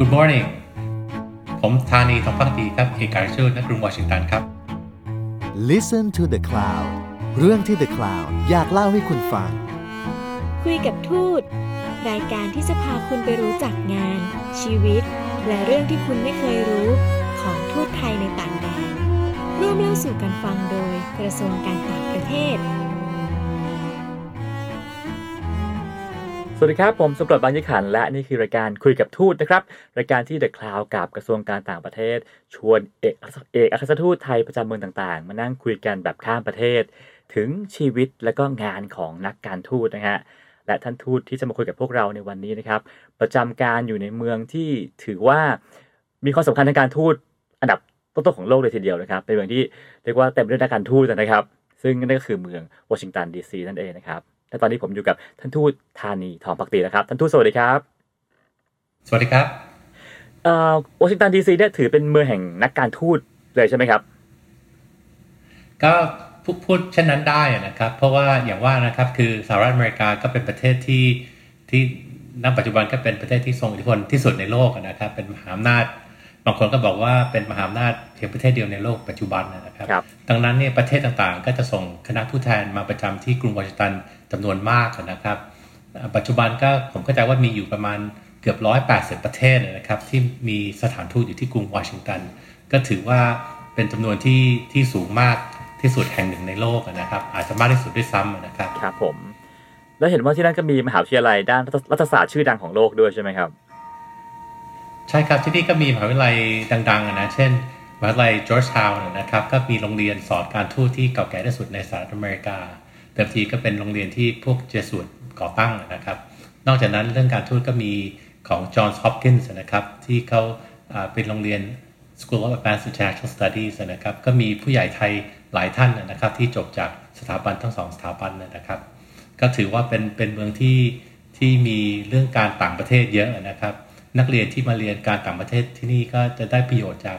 Good morning ผมธานีทองพักดีครับเอกการชูนักกรุงวอชิงตันครับ Listen to the Cloud เรื่องที่ The Cloud อยากเล่าให้คุณฟัง คุยกับทูต รายการที่จะพาคุณไปรู้จักงาน ชีวิต และเรื่องที่คุณไม่เคยรู้ของทูตไทยในต่างแดนร่วมเล่าสู่กันฟังโดยกระทรวงการต่างประเทศ สวัสดีครับ ผมสมบัติบางยี่ขัน และนี่คือรายการคุยกับทูตนะครับ รายการที่ The Cloud กับกระทรวงการต่างประเทศ ชวนเอกเอกอัครรทูตไทยประจำเมืองต่างๆ มานั่งคุยกันแบบข้ามประเทศ ถึงชีวิตและก็งานของนักการทูตนะฮะและท่านทูตที่จะมาคุยกับพวกเราในวันนี้นะครับ ประจำการอยู่ในเมืองที่ถือว่ามีความสำคัญทางการทูตอันดับต้นๆของโลกเลยทีเดียวนะครับ เป็นเมืองที่เรียกว่าเต็มไปด้วยนักการทูตนะครับ ซึ่งนั่นก็คือเมืองวอชิงตันดีซีนั่นเองนะครับ และตอนนี้ผมอยู่กับท่านทูตธานีทองพักตีนะครับ ท่านทูตสวัสดีครับ สวัสดีครับเอ่อวอชิงตันดีซีเนี่ยถือเป็นเมืองแห่งนักการทูตเลยใช่ไหมครับ ก็พูดพูดเช่นนั้นได้นะครับ เพราะว่าอย่างว่านะครับคือสหรัฐอเมริกาก็เป็นประเทศที่ที่ณปัจจุบันก็เป็นประเทศที่ทรงอิทธิพลที่สุดในโลกนะครับ เป็นมหาอำนาจ บางคนก็บอกว่าเป็นมหาอำนาจเพียงประเทศเดียวในโลกปัจจุบันนะครับครับดังนั้นเนี่ยประเทศต่างๆ ก็จะส่งคณะผู้แทนมาประจำที่กรุงวอชิงตันจำนวนมากนะครับอ่าปัจจุบันก็ผมเข้าใจว่ามีอยู่ประมาณเกือบร้อยแปดสิบประเทศนะครับ ที่มีสถานทูตอยู่ที่กรุงวอชิงตัน ก็ถือว่าเป็นจำนวนที่ที่สูงมากที่สุดแห่งหนึ่งในโลกนะครับ อาจจะมากที่สุดด้วยซ้ำนะครับ ครับผม แล้วเห็นว่าที่นั่นก็มีมหาวิทยาลัยด้านรัฐรัฐศาสตร์ชื่อดังของโลกด้วยใช่ไหมครับ ใช่ครับที่นี่ก็มีมหาวิทยาลัยดังๆนะเช่นมหาวิทยาลัยจอร์จทาวน์นะครับก็มีโรงเรียนสอนการทูตที่เก่าแก่ที่สุดในสหรัฐอเมริกาเดิมทีก็เป็นโรงเรียนที่พวกเจสุตก่อตั้งนะครับ นอกจากนั้นเรื่องการทูตก็มีของจอห์นส์ฮอปกินส์นะครับที่เขาอ่าเป็นโรงเรียน School of Advanced International Studies นะครับก็มีผู้ใหญ่ไทยหลายท่านนะครับที่จบจากสถาบันทั้งสองสถาบันนะครับ ก็ถือว่าเป็นเป็นเมืองที่ที่มีเรื่องการต่างประเทศเยอะนะครับ นักเรียนที่มาเรียนการต่างประเทศที่นี่ก็จะได้ประโยชน์จาก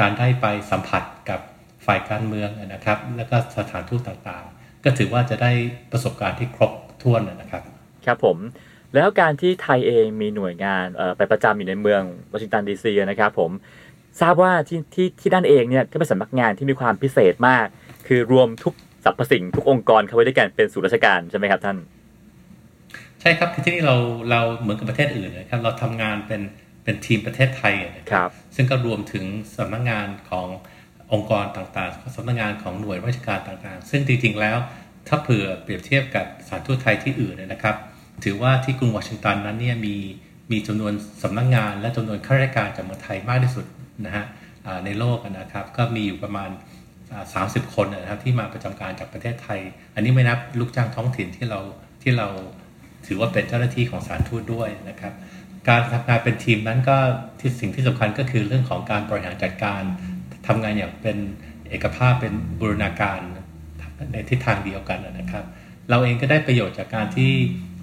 การได้ไปสัมผัสกับฝ่ายการเมืองนะครับ แล้วก็สถานทูตต่างๆ ก็ถือว่าจะได้ประสบการณ์ที่ครบถ้วนนะครับ ครับผมแล้วการที่ไทยเองมีหน่วยงานไปประจำอยู่ในเมืองวอชิงตันดีซีนะครับผมทราบว่าที่ที่ที่ด้านเองเนี่ยก็เป็นสำนักงานที่มีความพิเศษมาก คือรวมทุกสรรพสิ่งทุกองค์กรเข้าไว้ด้วยกันเป็นศูนย์ราชการใช่ไหมครับท่าน ช่ครับคือที่นี่เราเราเหมือนกับประเทศอื่นนะครับเราทำงานเป็นเป็นทีมประเทศไทยนะคครัรับซึ่งก็รวมถึงสำนักงานขององค์กรต่างๆสำนักงานของหน่วยราชการต่างๆ ซึ่งจริงๆแล้วถ้าเผื่อเปรียบเทียบกับสถานทูตไทยที่อื่นเนยนะครับ ถือว่าที่กรุงวอชิงตันนั้นเนี่ยมีมีจำนวนสำนักงาน และจำนวนข้าราชการจากเมืองไทยมากที่สุดนะฮะอ่าในโลกนะครับก็มีอยู่ประมาณสามสิบคนนะครับที่มาประจำการจากประเทศไทย อันนี้ไม่นับลูกจ้างท้องถิ่นที่เราที่เรา ถือว่าเป็นเจ้าหน้าที่ของสถารทูตด้วยนะครับ การทำงานเป็นทีมนั้นก็ที่สิ่งที่สำคัญก็คือเรื่องของการบริหารจัดการทำงานอย่างเป็นเอกภาพเป็นบูรณาการในทิศทางเดียวกันนะครับ เราเองก็ได้ประโยชน์จากการที่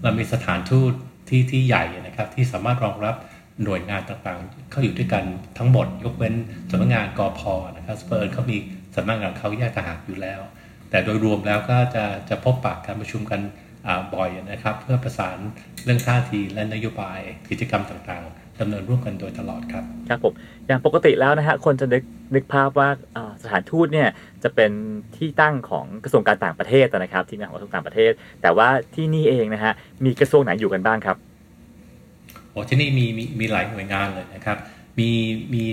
เรามีสถานทูตที่ที่ใหญ่นะครับ ที่สามารถรองรับหน่วยงานต่างๆ เข้าอยู่ด้วยกันทั้งหมด ยกเว้นสำนักงานกอพนะครับสเปอร์เขามีสำนักงานเขาแยกต่างหากอยู่แล้ว แต่โดยรวมแล้วก็จะจะพบปะการประชุมกัน บ่อยนะครับ เพื่อประสานเรื่องท่าทีและนโยบายกิจกรรมต่างๆดำเนินร่วมกันโดยตลอดครับครับผมอย่างปกติแล้วนะฮะคนจะนึกนึกภาพว่าอ่าสถานทูตเนี่ยจะเป็นที่ตั้งของกระทรวงการต่างประเทศนะครับที่นั่งของกระทรวงต่างประเทศ แต่ว่าที่นี่เองนะฮะมีกระทรวงไหนอยู่กันบ้างครับโอ้ที่นี่มีมีมีหลายหน่วยงานเลยนะครับ มีมี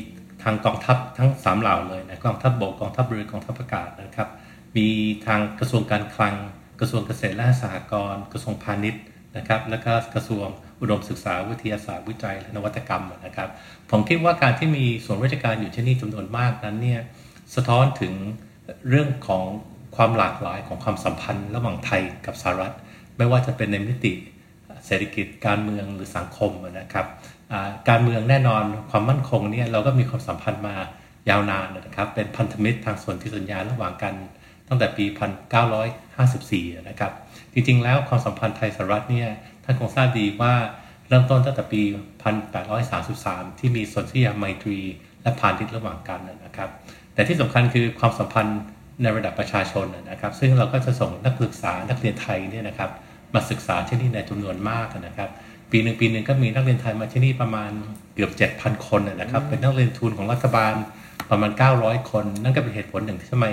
ทางกองทัพทั้งสามเหล่าเลยนะกองทัพบกกองทัพเรือกองทัพอากาศนะครับ มีทางกระทรวงการคลัง กระทรวงเกษตรและสหกรณ์กระทรวงพาณิชย์นะครับแล้วก็กระทรวงอุดมศึกษาวิทยาศาสตร์วิจัยและนวัตกรรมนะครับ ผมคิดว่าการที่มีส่วนราชการอยู่ที่นี่จำนวนมากนั้นเนี่ยสะท้อนถึงเรื่องของความหลากหลายของความสัมพันธ์ ระหว่างไทยกับสหรัฐ ไม่ว่าจะเป็นในมิติเศรษฐกิจการเมืองหรือสังคมนะครับการเมืองแน่นอนความมั่นคงเนี่ยเราก็มีความสัมพันธ์มายาวนานนะครับ เป็นพันธมิตรทางส่วนที่สัญญาระหว่างกัน ตั้งแต่ปี 1954 นะครับ จริงๆ แล้วความสัมพันธ์ไทยสหรัฐเนี่ยท่านคงทราบดีว่าเริ่มต้นตั้งแต่ปี 1833 ที่มีสนธิยาไมตรี และพาณิชย์ระหว่างกันนะครับ แต่ที่สำคัญคือความสัมพันธ์ในระดับประชาชนนะครับ ซึ่งเราก็จะส่งนักศึกษานักเรียนไทยเนี่ยนะครับมาศึกษาที่นี่ในจำนวนมากนะครับ ปีหนึ่งปีหนึ่งก็มีนักเรียนไทยมาที่นี่ประมาณเกือบ 7,000 คนนะครับ เป็นนักเรียนทุนของรัฐบาลประมาณ 900 คน นั่นก็เป็นเหตุผลหนึ่งที่ทำไม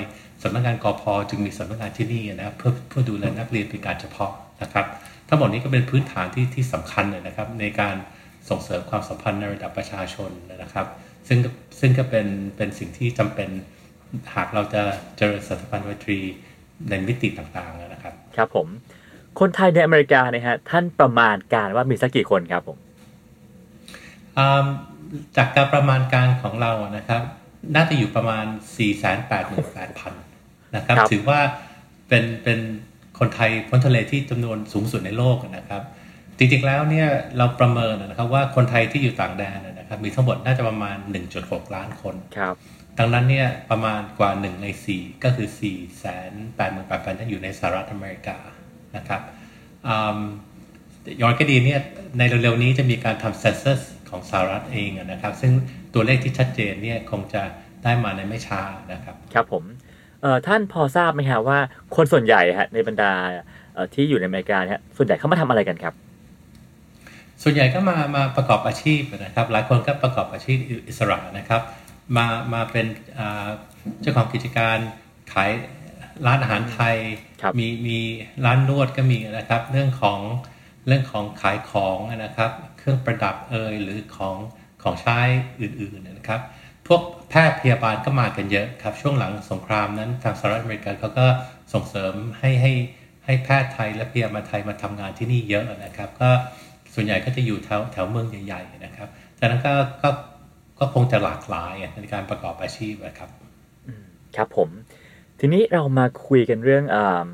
สำนักงานกอพจึงมีสำนักงานที่นี่นะครับเพื่อเพื่อดูแลนักเรียนเป็นการเฉพาะนะครับ ทั้งหมดนี้ก็เป็นพื้นฐานที่ที่สำคัญเลยนะครับ ในการส่งเสริมความสัมพันธ์ในระดับประชาชนนะครับ ซึ่งซึ่งก็เป็นเป็นสิ่งที่จำเป็นหากเราจะเจริญสถาบันไมตรีในมิติต่างๆนะครับ ครับผม คนไทยในอเมริกาเนี่ยฮะท่านประมาณการว่ามีสักกี่คนครับผมอืมจากการประมาณการของเราอะนะครับ น่าจะอยู่ประมาณ 4 8 8 0 0 0 นะครับครับ ถือว่าเป็นเป็นคนไทยพ้นทะเลที่จำนวนสูงสุดในโลกนะครับ จริงๆแล้วเนี่ยเราประเมินนะครับว่าคนไทยที่อยู่ต่างแดนนะครับมีทั้งหมดน่าจะประมาณ 1.6 ล้านคนครับดังนั้นเนี่ยประมาณกว่า 1 ใน 4 ก็คือ4 8 8 8 0 0 0นั้นอยู่ในสหรัฐอเมริกานะครับอืมย้อนก็ดีเนี่ยในเร็วๆนี้จะมีการทำเซน s ัสของสหรัฐเองอะนะครับ ซึ่งตัวเลขที่ชัดเจนเนี่ยคงจะได้มาในไม่ช้านะครับ ครับผมเอ่อ ท่านพอทราบไหมฮะว่าคนส่วนใหญ่ฮะในบรรดาเอ่อที่อยู่ในอเมริกาเนี่ยส่วนใหญ่เขามาทำอะไรกันครับ ส่วนใหญ่ก็มามาประกอบอาชีพนะครับ หลายคนก็ประกอบอาชีพอิสระนะครับ มามาเป็นอ่าเจ้าของกิจการขายร้านอาหารไทยครับมีมีร้านนวดก็มีนะครับ เรื่องของเรื่องของขายของนะครับ เครื่องประดับเอยหรือของของใช้อื่นๆนะครับ พวกแพทย์พยาบาลก็มากันเยอะครับ ช่วงหลังสงครามนั้นทางสหรัฐอเมริกาเขาก็ส่งเสริมให้ให้ให้แพทย์ไทยและพยาบาลไทยมาทำงานที่นี่เยอะนะครับ ก็ส่วนใหญ่ก็จะอยู่แถวแถวเมืองใหญ่ๆนะครับจากนั้นก็ก็ก็คงจะหลากหลายในการประกอบอาชีพนะครับครับผม ทีนี้เรามาคุยกันเรื่องอา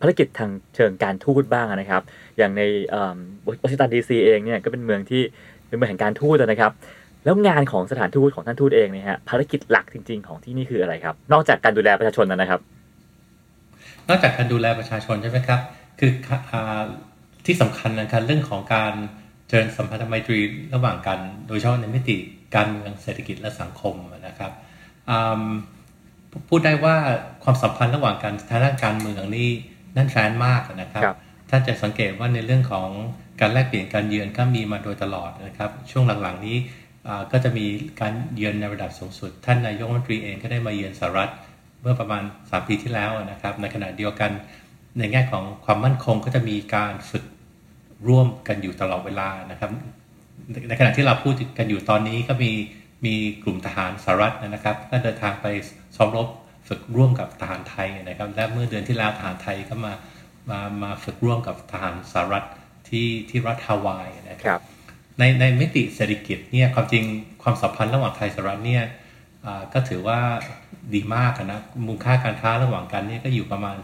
ภารกิจทางเชิงการทูตบ้างนะครับ อย่างในวอชิงตันดีซีเองเนี่ยก็เป็นเมืองที่เป็นเมืองแห่งการทูตนะครับ แล้วงานของสถานทูตของท่านทูตเองเนี่ยฮะภารกิจหลักจริง ๆ ของที่นี่คืออะไรครับ นอกจากการดูแลประชาชนนะครับ นอกจากการดูแลประชาชนใช่ไหมครับ คืออ่าที่สำคัญนะครับเรื่องของการเจริญสัมพันธไมตรีระหว่างกัน โดยเฉพาะในมิติการเมืองเศรษฐกิจและสังคมนะครับอืมพูดได้ว่าความสัมพันธ์ระหว่างกันทางด้านการเมืองนี่แนั่นแฟนมากนะครับครับถ้าจะสังเกตว่าในเรื่องของการแลกเปลี่ยนการเยือนก็มีมาโดยตลอดนะครับ ช่วงหลังๆนี้อ่า ก็จะมีการเยือนในระดับสูงสุด ท่านนายกรัฐมนตรีเองก็ได้มาเยือนสหรัฐเมื่อประมาณ 3 ปีที่แล้วนะครับ ในขณะเดียวกันในแง่ของความมั่นคงก็จะมีการฝึกร่วมกันอยู่ตลอดเวลานะครับ ในขณะที่เราพูดกันอยู่ตอนนี้ก็มีมีกลุ่มทหารสหรัฐนะครับ ก็เดินทางไปซ้อมรบฝึกร่วมกับทหารไทยนะครับ และเมื่อเดือนที่แล้วทหารไทยก็มามามาฝึกร่วมกับทหารสหรัฐที่ที่รัฐฮาวายนะครับรับ ในในมิติเศรษฐกิจเนี่ยความจริงความสัมพันธ์ระหว่างไทยสหรัฐเนี่ยอ่าก็ถือว่าดีมากอะนะมูลค่าการค้าระหว่างกันเนี่ยก็อยู่ประมาณ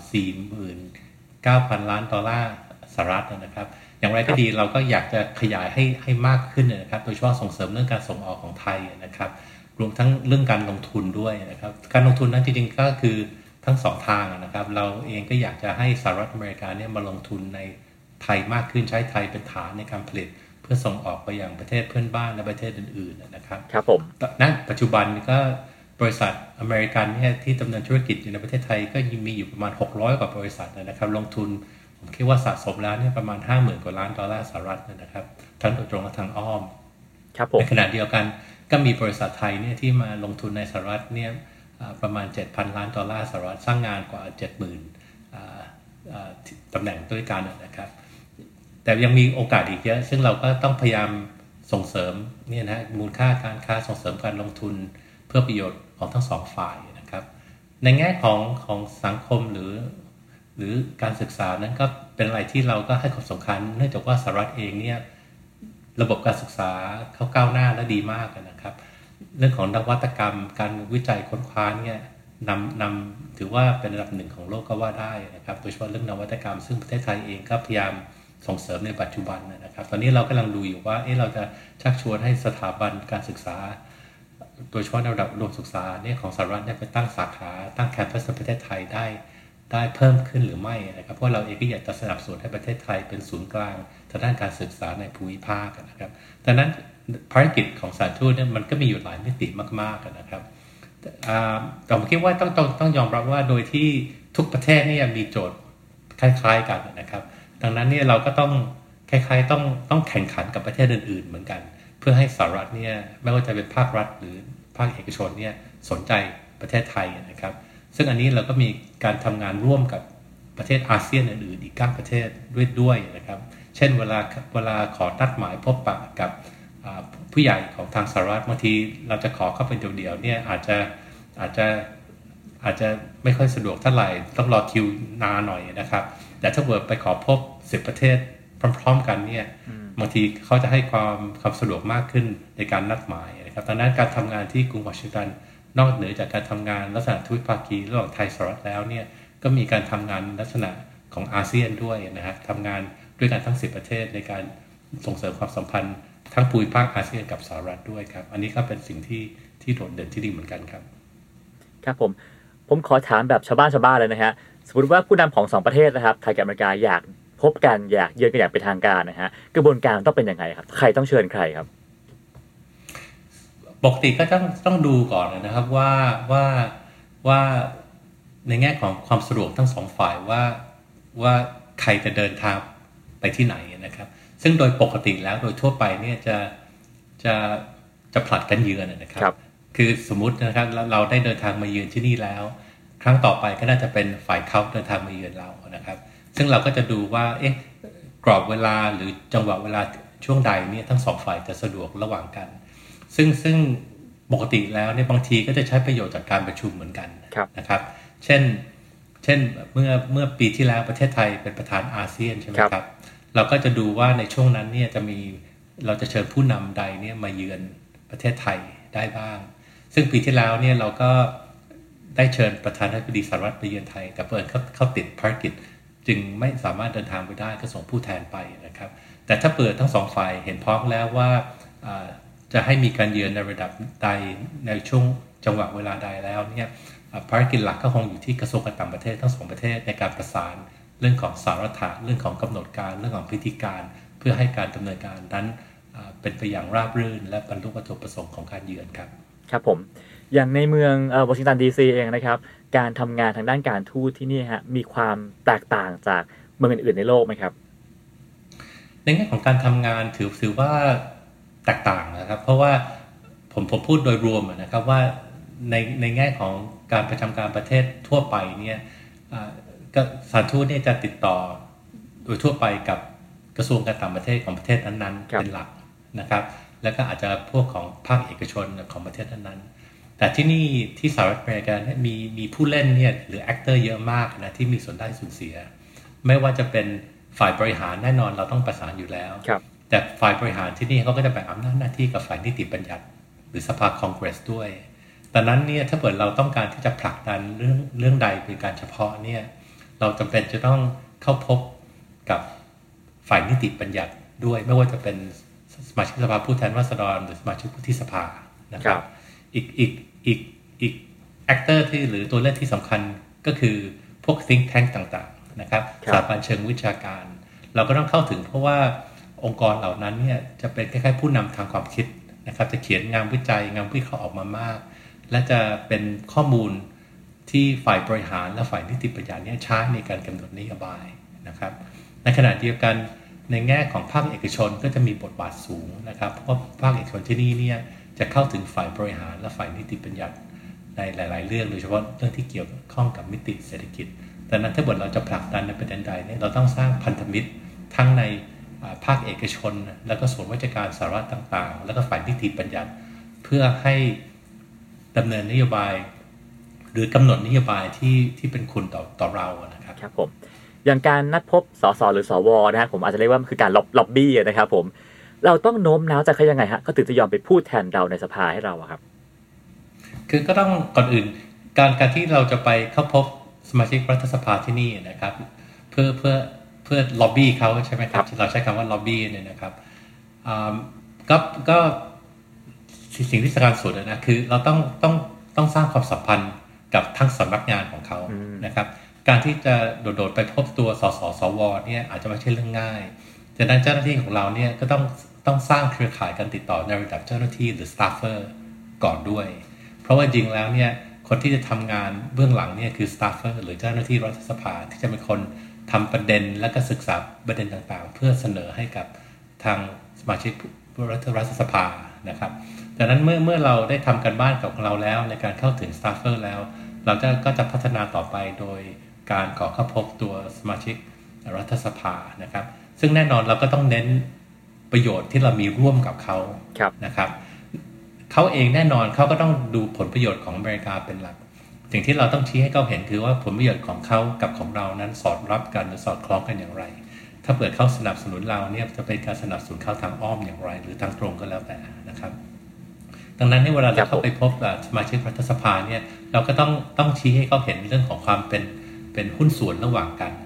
49,000 ล้านดอลลาร์สหรัฐนะครับ อย่างไรก็ดีเราก็อยากจะขยายให้ให้มากขึ้นนะครับ โดยเฉพาะส่งเสริมเรื่องการส่งออกของไทยนะครับ รวมทั้งเรื่องการลงทุนด้วยนะครับ การลงทุนนั้นจริงๆก็คือทั้งสองทางนะครับ เราเองก็อยากจะให้สหรัฐอเมริกาเนี่ยมาลงทุนในไทยมากขึ้นใช้ไทยเป็นฐานในการผลิตเพื่อส่งออกไปยังประเทศเพื่อนบ้านและประเทศอื่นๆนะครับ ครับผมณปัจจุบันก็บริษัทอเมริกันเนี่ยที่ดำเนินธุรกิจอยู่ในประเทศไทยก็มีอยู่ประมาณ 600 กว่าบริษัทนะครับ ลงทุนผมคิดว่าสะสมแล้วเนี่ยประมาณ 50,000 กว่าล้านดอลลาร์สหรัฐนะครับ ทั้งโดยตรงและทางอ้อม ครับผมในขณะเดียวกันก็มีบริษัทไทยเนี่ยที่มาลงทุนในสหรัฐเนี่ยอ่าประมาณ 7,000 ล้านดอลลาร์สหรัฐสร้างงานกว่า 70,000อ่าอ่าตำแหน่งด้วยกันนะครับ แต่ยังมีโอกาสอีกเยอะซึ่งเราก็ต้องพยายามส่งเสริมเนี่ยนะมูลค่าการค้าส่งเสริมการลงทุนเพื่อประโยชน์ของทั้งสองฝ่ายนะครับ ในแง่ของของสังคมหรือ หรือการศึกษานั้นก็เป็นอะไรที่เราก็ให้ความสำคัญ เนื่องจากว่าสหรัฐเองเนี่ยระบบการศึกษาเขาก้าวหน้าและดีมากนะครับ เรื่องของนวัตกรรม การวิจัยค้นคว้าเนี่ยนำนำถือว่าเป็นระดับหนึ่งของโลกก็ว่าได้นะครับโดยเฉพาะเรื่องนวัตกรรม ซึ่งประเทศไทยเองก็พยายาม ส่งเสริมในปัจจุบันนะครับ ตอนนี้เรากำลังดูอยู่ว่าเอ๊ะเราจะชักชวนให้สถาบันการศึกษา โดยเฉพาะในระดับอุดมศึกษาเนี่ยของสหรัฐเนี่ยไปตั้งสาขาตั้งแคมปัสในประเทศไทยได้ได้เพิ่มขึ้นหรือไม่นะครับเพราะเราเองก็อยากจะสนับสนุนให้ประเทศไทยเป็นศูนย์กลางทางด้านการศึกษาในภูมิภาคนะครับดังนั้นภารกิจของสถารทูตเนี่ยมันก็มีอยู่หลายมิติมากๆนะครับแต่ผมคิดว่าต้องต้องต้องยอมรับว่าโดยที่ทุกประเทศนี่ยมีโจทย์คล้าย ๆ กันนะครับ ดังนั้นเนี่ยเราก็ต้องคล้ายๆต้องต้องแข่งขันกับประเทศอื่น ๆ เหมือนกัน เพื่อให้สหรัฐเนี่ยไม่ว่าจะเป็นภาครัฐหรือภาคเอกชนเนี่ยสนใจประเทศไทยนะครับ ซึ่งอันนี้เราก็มีการทำงานร่วมกับประเทศอาเซียนอื่นๆอีก9ประเทศด้วยด้วยนะครับ เช่นเวลาเวลาขอนัดหมายพบปะกับผู้ใหญ่ของทางสหรัฐบางทีเราจะขอเข้าเป็นเดี่ยวๆเนี่ยอาจจะอาจจะอาจจะไม่ค่อยสะดวกเท่าไหร่ต้องรอคิวนานหน่อยนะครับ แต่ถ้าเกิดไปขอพบสิบประเทศพร้อม ๆ กันเนี่ยบางทีเขาจะให้ความความสะดวกมากขึ้นในการนัดหมายนะครับดังนั้นการทำงานที่กรุงวอชิงตันนอกเหนือจากการทำงานลักษณะทวิภาคีระหว่างไทยสหรัฐแล้วเนี่ยก็มีการทำงานลักษณะของอาเซียนด้วยนะฮะทำงานด้วยกันทั้ง 10 ประเทศในการส่งเสริมความสัมพันธ์ ทั้งภูมิภาคอาเซียนกับสหรัฐด้วยครับ อันนี้ก็เป็นสิ่งที่ที่โดดเด่นที่ดีเหมือนกันครับ ครับผม ผมขอถามแบบชาวบ้านชาวบ้านเลยนะฮะ สมมติว่าผู้นำของสองประเทศนะครับไทยกับอเมริกาอยากพบกันอยากเยือนกันอย่างเป็นทางการนะฮะกระบวนการต้องเป็นยังไงครับใครต้องเชิญใครครับ ปกติก็ต้องต้องดูก่อนนะครับว่าว่าว่าในแง่ของความสะดวกทั้งสองฝ่ายว่าว่าใครจะเดินทางไปที่ไหนนะครับ ซึ่งโดยปกติแล้วโดยทั่วไปเนี่ยจะจะจะผลัดกันเยือนนะครับรบคือสมมุตินะครับเราได้เดินทางมาเยือนที่นี่แล้วค รั้งต่อไปก็น่าจะเป็นฝ่ายเขาเดินทางมาเยือนเรานะครับ ซึ่งเราก็จะดูว่าเอ๊ะกรอบเวลาหรือจังหวะเวลาช่วงใดเนี่ยทั้งสองฝ่ายจะสะดวกระหว่างกัน ซึ่งซึ่งปกติแล้วเนี่ยบางทีก็จะใช้ประโยชน์จากการประชุมเหมือนกันนะครับ เช่นเช่นเมื่อเมื่อปีที่แล้วประเทศไทยเป็นประธานอาเซียนใช่ไหมครับ เราก็จะดูว่าในช่วงนั้นเนี่ยจะมีเราจะเชิญผู้นำใดเนี่ยมาเยือนประเทศไทยได้บ้าง ซึ่งปีที่แล้วเนี่ยเราก็ ได้เชิญประธานาธิบดีสหรัฐไปเยือนไทยแต่เปิดเขาเขาติดภารกิจ จึงไม่สามารถเดินทางไปได้ก็ส่งผู้แทนไปนะครับ แต่ถ้าเปิดทั้งสองฝ่ายเห็นพร้อมแล้วว่าจะให้มีการเยือนในระดับใดในช่วงจังหวะเวลาใดแล้วเนี่ยภารกิจหลักก็คงอยู่ที่กระทรวงการต่างประเทศทั้งสองประเทศในการประสานเรื่องของสารถะเรื่องของกำหนดการเรื่องของพิธีการ เพื่อให้การดำเนินการนั้นเป็นไปอย่างราบรื่น และบรรลุวัตถุประสงค์ของการเยือนครับ ครับผม อย่างในเมืองวอชิงตันดีซีเองนะครับ การทำงานทางด้านการทูตที่นี่ฮะมีความแตกต่างจากเมืองอื่นๆในโลกไหมครับ ในแง่ของการทำงานถือถือว่าแตกต่างนะครับ เพราะว่าผมผมพูดโดยรวมนะครับว่าในในแง่ของการประจำการประเทศทั่วไปเนี่ยก็สถานทูตเนี่ยจะติดต่อโดยทั่วไปกับกระทรวงการต่างประเทศของประเทศนั้นๆเป็นหลักนะครับ แล้วก็อาจจะพวกของภาคเอกชนของประเทศนั้นๆ แต่ที่นี่ที่สหรัฐอเมริกาเนี่ยมีมีผู้เล่นเนี่ยหรือ actor เยอะมากนะที่มีส่วนได้ส่วนเสีย ไม่ว่าจะเป็นฝ่ายบริหารแน่นอนเราต้องประสานอยู่แล้วแต่ฝ่ายบริหารที่นี่เขาก็จะแบ่งอำนาจหน้าที่กับฝ่ายนิติบัญญัติ หรือสภาคองเกรสด้วยดังนั้นเนี่ยถ้าเกิดเราต้องการที่จะผลักดันเรื่องเรื่องใดเป็นการเฉพาะเนี่ยเราจำเป็นจะต้องเข้าพบกับฝ่ายนิติบัญญัติด้วย ไม่ว่าจะเป็นสมาชิกสภาผู้แทนราษฎรหรือสมาชิกผู้ที่สภานะครับ อีกอีก อีกอีก actor ที่หรือตัวเลือกที่สำคัญก็คือพวก think tank ต่างๆนะครับสถาบันเชิงวิชาการ เราก็ต้องเข้าถึงเพราะว่าองค์กรเหล่านั้นเนี่ยจะเป็นคล้ายๆผู้นำทางความคิดนะครับจะเขียนงานวิจัยงานวิเคราะห์ออกมามาก และจะเป็นข้อมูลที่ฝ่ายบริหารและฝ่ายนิติบัญญัติเนี่ยใช้ในการกำหนดนโยบายนะครับ ในขณะเดียวกันในแง่ของภาคเอกชนก็จะมีบทบาทสูงนะครับเพราะภาคเอกชนที่นี่เนี่ย จะเข้าถึงฝ่ายบริหารและฝ่ายนิติบัญญัติในหลาย ๆ เรื่องโดยเฉพาะเรื่องที่เกี่ยวข้องกับมิติเศรษฐกิจ แต่นั้นถ้าบทเราจะผลักดันในประเด็นใดเนี่ยเราต้องสร้างพันธมิตรทั้งในภาคเอกชน แล้วก็ส่วนราชการสาระต่าง ๆ แล้วก็ฝ่ายนิติบัญญัติ เพื่อให้ดำเนินนโยบาย หรือกำหนดนโยบายที่ที่เป็นคุณต่อต่อเรานะครับครับผมอย่างการนัดพบสสหรือสวนะครับผมอาจจะเรียกว่าคือการล็อบบี้นะครับผม เราต้องโน้มน้าวใจเขายังไงฮะก็ถึงจะยอมไปพูดแทนเราในสภาให้เราครับ คือก็ต้องก่อนอื่น การการที่เราจะไปเข้าพบสมาชิกรัฐสภาที่นี่นะครับ เพื่อเพื่อเพื่อล็อบบี้เขาใช่ไหมครับ เราใช้คำว่าล็อบบี้เนี่ยนะครับก็ก็สิ่งที่สำคัญสุดนะคือ เราต้องต้องต้องสร้างความสัมพันธ์กับทั้งสำนักงานของเขานะครับ การที่จะโดดๆไปพบตัวสสสวเนี่ยอาจจะไม่ใช่เรื่องง่าย ดังนั้นเจ้าหน้าที่ของเราเนี่ยก็ต้องต้องสร้างเครือข่ายการติดต่อในระดับเจ้าหน้าที่หรือ staffer ก่อนด้วย เพราะว่าจริงแล้วเนี่ยคนที่จะทำงานเบื้องหลังเนี่ยคือ staffer หรือเจ้าหน้าที่รัฐสภาที่จะเป็นคนทำประเด็นและก็ศึกษาประเด็นต่างๆ เพื่อเสนอให้กับทางสมาชิกรัฐรัฐสภานะครับดังนั้นเมื่อเมื่อเราได้ทำการบ้านกับของเราแล้ว ในการเข้าถึง staffer แล้ว เราจะก็จะพัฒนาต่อไปโดยการขอเข้าพบตัวสมาชิกรัฐสภานะครับ ซึ่งแน่นอนเราก็ต้องเน้นประโยชน์ที่เรามีร่วมกับเขาครับนะครับเขาเองแน่นอนเขาก็ต้องดูผลประโยชน์ของอเมริกาเป็นหลัก สิ่งที่เราต้องชี้ให้เขาเห็นคือว่าผลประโยชน์ของเขากับของเรานั้นสอดรับกันหรือสอดคล้องกันอย่างไร ถ้าเปิดเขาสนับสนุนเราเนี่ยจะเป็นการสนับสนุนเขาทางอ้อมอย่างไร หรือทางตรงก็แล้วแต่นะครับ ดังนั้นในเวลาครัเราบผมเข้าไปพบกับสมาชิกรัฐสภาเนี่ยเราก็ต้องต้องชี้ให้เขาเห็นเรื่องของความเป็นเป็นหุ้นส่วนระหว่างกันนะครับเ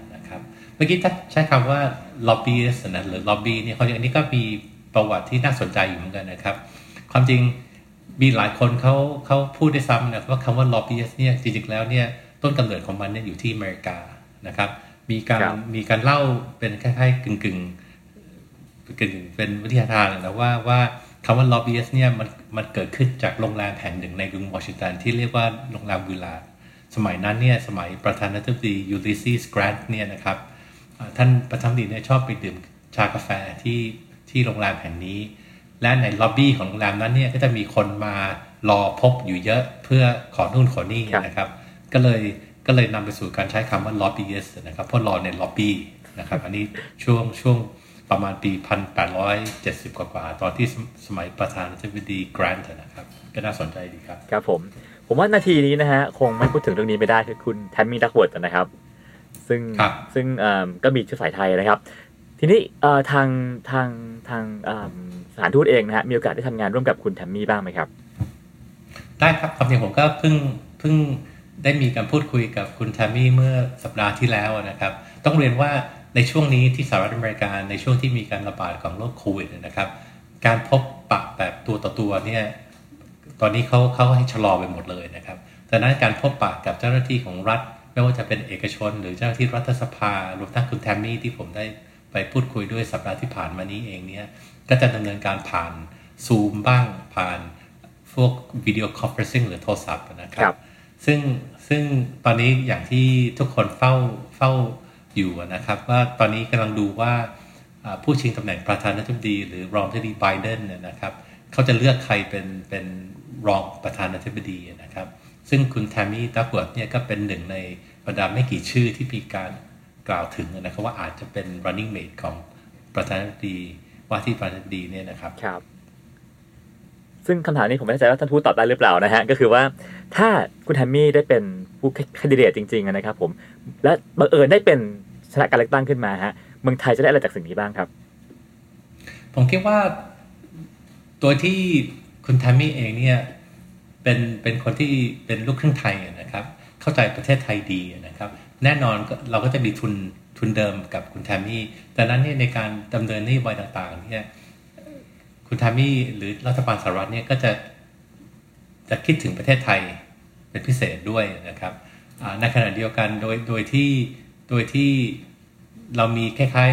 มื่อกี้ถ้าใช้คำว่า lobbyist นะหรือ lobby เนี่ยเขาอย่างนี้ก็มีประวัติที่น่าสนใจอยู่เหมือนกันนะครับ ความจริงมีหลายคนเขาเขาพูดได้ซ้ำนะว่าคำว่า lobbyist เนี่ยจริงๆแล้วเนี่ยต้นกำเนิดของมันเนี่ยอยู่ที่อเมริกานะครับ มีการครับมีการเล่าเป็นคล้ายๆกึ่งกึ่งๆกึ่งๆเป็นวิทยาทานนะว่าว่าคำว่า lobbyist เนี่ยมันมันเกิดขึ้นจากโรงแรมแห่งหนึ่งในกรุงวอชิงตันที่เรียกว่าโรงแรมวิลลาร์ดสมัยนั้นเนี่ยสมัยประธานาธิบดียูลิซีสแกรนต์เนี่ยนะครับอ่า ท่านประธานาธิบดีเนี่ยชอบไปดื่มชากาแฟที่ที่โรงแรมแห่งนี้ และในล็อบบี้ของโรงแรมนั้นเนี่ยก็จะมีคนมารอพบอยู่เยอะเพื่อขอนู่นขอนี่ครับนะครับ ก็เลยก็เลยนำไปสู่การใช้คำว่า lobbyist นะครับเพราะรอในล็อบบี้นะครับ อันนี้ช่วงช่วงประมาณปี 1870 กว่าๆตอนที่สมสมัยประธานาธิบดีแกรนต์นะครับ ก็น่าสนใจดีครับ ครับผม ผมว่านาทีนี้นะฮะ คงไม่พูดถึงเรื่องนี้ไม่ได้คือคุณแทมมี่ดักเวิร์ดนะครับ ซึ่งครับซึ่งเอิ่มก็มีเชื้อสายไทยนะครับ ทีนี้เอ่อทางทางทางเอิ่มสถานทูตเองนะฮะมีโอกาสได้ทำงานร่วมกับคุณแทมมี่บ้างไหมครับ ได้ครับความจริงผมก็เพิ่งเพิ่งได้มีการพูดคุยกับคุณแทมมี่เมื่อสัปดาห์ที่แล้วนะครับ ต้องเรียนว่าในช่วงนี้ที่สหรัฐอเมริกาในช่วงที่มีการระบาดของโรคโควิดนะครับ การพบปะแบบตัวต่อตัวเนี่ยตอนนี้เขาเขาให้ชะลอไปหมดเลยนะครับดังนั้นการพบปะกับเจ้าหน้าที่ของรัฐ ไม่ว่าจะเป็นเอกชน หรือเจ้าที่รัฐสภารวมทั้งคุณแทมมี่ที่ผมได้ไปพูดคุยด้วยสัปดาห์ที่ผ่านมานี้เองเนี่ยก็จะดำเนินการผ่านซูมบ้างผ่านพวก video conferencing หรือโทรศัพท์นะครับซึ่งซึ่งตอนนี้อย่างที่ทุกคนเฝ้าเฝ้าอยู่นะครับ ว่าตอนนี้กำลังดูว่าผู้ชิงตำแหน่งประธานาธิบดี หรือรองประธานาธิบดีไบเดนเนี่ยนะครับเขาจะเลือกใครเป็นเป็นรองประธานาธิบดีนะครับ ซึ่งคุณแทมมี่ดักเวิร์ดเนี่ยก็เป็นหนึ่งในบรรดาไม่กี่ชื่อที่มีการกล่าวถึงนะครับว่าอาจจะเป็น running mate ของประธานาธิบดีว่าที่ประธานาธิบดีเนี่ยนะครับครับ ซึ่งคำถามนี้ผมไม่แน่ใจว่าท่านทูตตอบได้หรือเปล่านะฮะก็คือว่าถ้าคุณแทมมี่ได้เป็นผู้แคนดิเดตจริงๆอะนะครับ ผม และบังเอิญได้เป็นชนะการเลือกตั้งขึ้นมาฮะเมืองไทยจะได้อะไรจากสิ่งนี้บ้างครับ ผมคิดว่าตัวที่คุณแทมมี่เองเนี่ย เป็นเป็นคนที่เป็นลูกครึ่งไทยนะครับ เข้าใจประเทศไทยดีนะครับ แน่นอนเราก็จะมีทุนทุนเดิมกับคุณแทมมี่แต่นั้นเนี่ยในการดำเนินนโยบายต่างๆเนี่ยคุณแทมมี่หรือรัฐบาลสหรัฐเนี่ยก็จะจะคิดถึงประเทศไทยเป็นพิเศษด้วยนะครับในขณะเดียวกันโดยโดยที่โดยที่เรามีคล้าย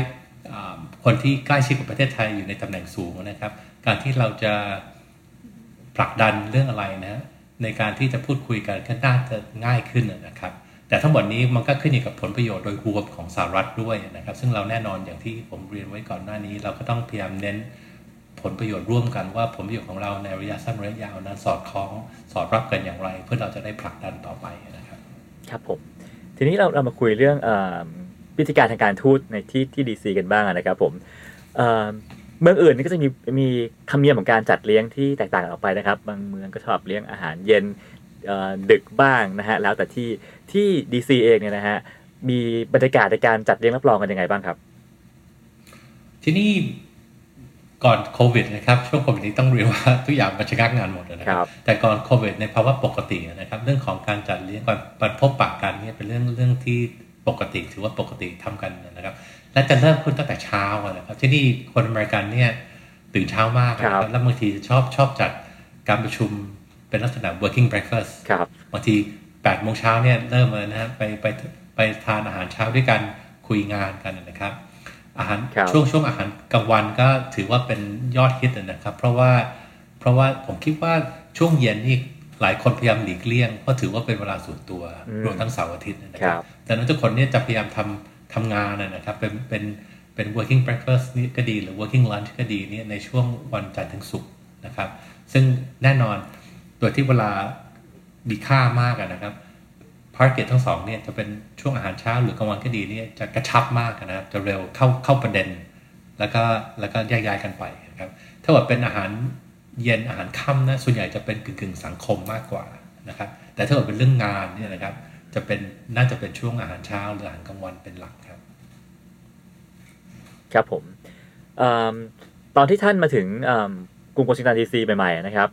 ๆคนที่ใกล้ชิดกับประเทศไทยอยู่ในตำแหน่งสูงนะครับ การที่เราจะ ผลักดันเรื่องอะไรนะในการที่จะพูดคุยกันก็น่าจะง่ายขึ้นนะครับ แต่ทั้งหมดนี้มันก็ขึ้นอยู่กับผลประโยชน์โดยรวมของสหรัฐด้วยนะครับ ซึ่งเราแน่นอนอย่างที่ผมเรียนไว้ก่อนหน้านี้ เราก็ต้องพยายามเน้นผลประโยชน์ร่วมกันว่าผลประโยชน์ของเราในระยะสั้นระยะยาวนั้นสอดคล้องสอดรับกันอย่างไร เพื่อเราจะได้ผลักดันต่อไปนะครับ ครับผมทีนี้เราเรามาคุยเรื่องเอ่อวิธีการทางการทูตในที่ที่ดีซีกันบ้างนะครับผม เอ่อเมืองอื่นนี่ก็จะมีมีคำเนียมของการจัดเลี้ยงที่แตกต่างกันออกไปนะครับ บางเมืองก็ชอบเลี้ยงอาหารเย็นเอ่อดึกบ้างนะฮะแล้วแต่ที่ที่ดีซีเองเนี่ยนะฮะมีบรรยากาศในการจัดเลี้ยงรับรองกันยังไงบ้างครับ ที่นี่ก่อนโควิดนะครับช่วงโควิดนี้ต้องเรียนว่าทุกอย่างมันชะงักงานหมดนะคครัรับบแต่ก่อนโควิดในภาวะปกตินะครับ เรื่องของการจัดเลี้ยงการการพบปะกันเนี่ยเป็นเรื่องเรื่องที่ปกติถือว่าปกติทำกันนะครับ และจะเริ่มขึ้นตั้งแต่เช้าอะนะครับที่นี่คนอเมริกันเนี่ยตื่นเช้ามากนะคครัรับบแล้วบางทีชอบชอบจัดการประชุมเป็นลักษณะ working breakfast ครับบางที8ปดโมงเช้าเนี่ยเริ่มเลยนะฮะไปไปไปทานอาหารเช้าด้วยกันคุยงานกันนะครับ อาหารครับช่วงช่วงอาหารกลางวันก็ถือว่าเป็นยอดฮิตนะครับ เพราะว่าเพราะว่าผมคิดว่าช่วงเย็นนี่หลายคนพยายามหลีกเลี่ยงเพราะถือว่าเป็นเวลาส่วนตัวอืมรวมทั้งเสาร์อาทิตย์นะคครัรับบดังนั้นทุกคนเนี่ยจะพยายามทำ ทำงานนะครับ เป็นเป็นเป็น working breakfast นี่ก็ดีหรือ working lunch ก็ดีเนี่ยในช่วงวันจันทร์ถึงศุกร์นะครับ ซึ่งแน่นอนโดยที่เวลามีค่ามากนะครับภารกิจทั้งสองเนี่ยจะเป็นช่วงอาหารเช้าหรือกลางวันก็ดีเนี่ยจะกระชับมากนะครับจะเร็วเข้าเข้าประเด็น แล้วก็แล้วก็แยกย้ายกันไปนะครับถ้าว่าเป็นอาหารเย็นอาหารค่ำนะส่วนใหญ่จะเป็นกึ่งกึ่งสังคมมากกว่านะครับแต่ถ้าว่าเป็นเรื่องงานเนี่ยนะครับ จะเป็นน่าจะเป็นช่วงอาหารเช้าหรืออาหารกลางวันเป็นหลักครับ ครับผมอตอนที่ท่านมาถึงกรุงวอชิงตันดีซีใหม่ๆนะครับ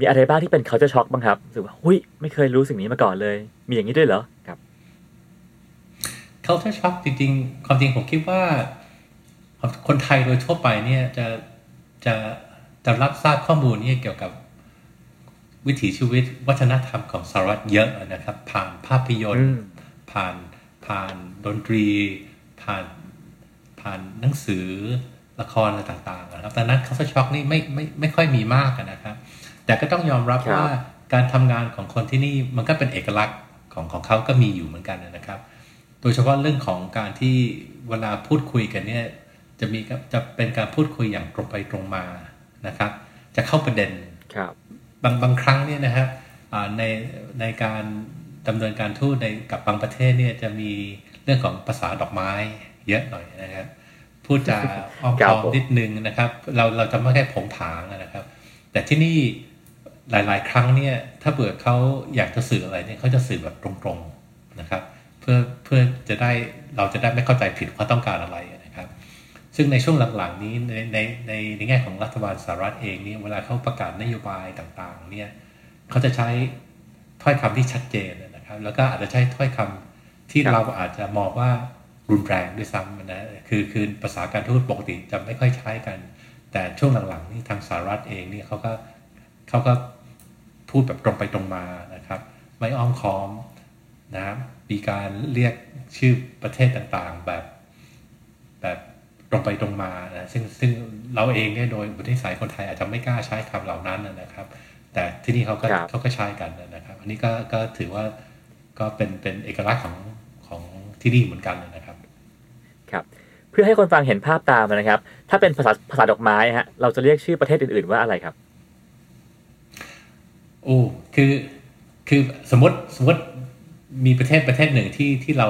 มีอะไรบ้างที่เป็นเขาจะช็อกบ้างครับรู้สึกว่าหุ้ยไม่เคยรู้สิ่งนี้มาก่อนเลย มีอย่างนี้ด้วยเหรอครับ culture shock จริงๆ ความจริงผมคิดว่า คนไทยโดยทั่วไปเนี่ยจะจะจะรับทราบข้อมูลนี่เกี่ยวกับ วิถีชีวิตวัฒนธรรมของสหรัฐเยอะนะครับ ผ่านภาพยนตร์ ผ่านผ่านดนตรี ผ่านผ่านหนังสือละครอะไรต่างๆนะครับแต่นั้น culture shock นี่ไม่ไม่ไม่ค่อยมีมากนะครับ แต่ก็ต้องยอมรับว่าการทำงานของคนที่นี่มันก็เป็นเอกลักษณ์ของของเขาก็มีอยู่เหมือนกันนะครับ โดยเฉพาะเรื่องของการที่เวลาพูดคุยกันเนี่ยจะมีจะเป็นการพูดคุยอย่างตรงไปตรงมานะครับ จะเข้าประเด็นครั บางบางครั้งเนี่ยนะฮะในในการดำเนินการทูตในกับบางประเทศเนี่ยจะมีเรื่องของภาษาดอกไม้เยอะหน่อยนะครับพูดจาอ้อมค้อมนิดนึงนะครับ เราเราจะไม่แค่ผงผางนะครับ แต่ที่นี่หลาย ๆ ครั้งเนี่ย ถ้าเบื่อเขาอยากจะสื่ออะไรเนี่ยเขาจะสื่อแบบตรงๆนะครับ เพื่อเพื่อจะได้เราจะได้ไม่เข้าใจผิดว่าต้องการอะไร ซึ่งในช่วงหลังๆนี้ในในในในแง่ของรัฐบาลสหรัฐเองนี่เวลาเขาประกาศนโยบายต่างๆเนี่ยเขาจะใช้ถ้อยคำที่ชัดเจนนะครับ แล้วก็อาจจะใช้ถ้อยคำที่เราอาจจะมองว่ารุนแรงด้วยซ้ำนะคือคือภาษาการทูตปกติจะไม่ค่อยใช้กัน แต่ช่วงหลังๆนี้ทางสหรัฐเองนี่เขาก็เขาก็พูดแบบตรงไปตรงมานะครับ ไม่อ้อมค้อมนะมีการเรียกชื่อประเทศต่างๆแบบแบบ ตรงไปตรงมานะซึ่งซึ่งเราเองเนี่ยโดยบุติสายคนไทยอาจจะไม่กล้าใช้คำเหล่านั้นนะครับ แต่ที่นี่เขาก็เขาก็ใช้กันนะครับ อันนี้ก็ก็ถือว่าก็เป็นเป็นเอกลักษณ์ของของที่นี่เหมือนกันนะครับ ครับเพื่อให้คนฟังเห็นภาพตามนะครับ ถ้าเป็นภาษาภาษาดอกไม้ฮะเราจะเรียกชื่อประเทศอื่น ๆ ว่าอะไรครับ โอ้คือคือสมมติสมมติมีประเทศประเทศหนึ่งที่ที่เรา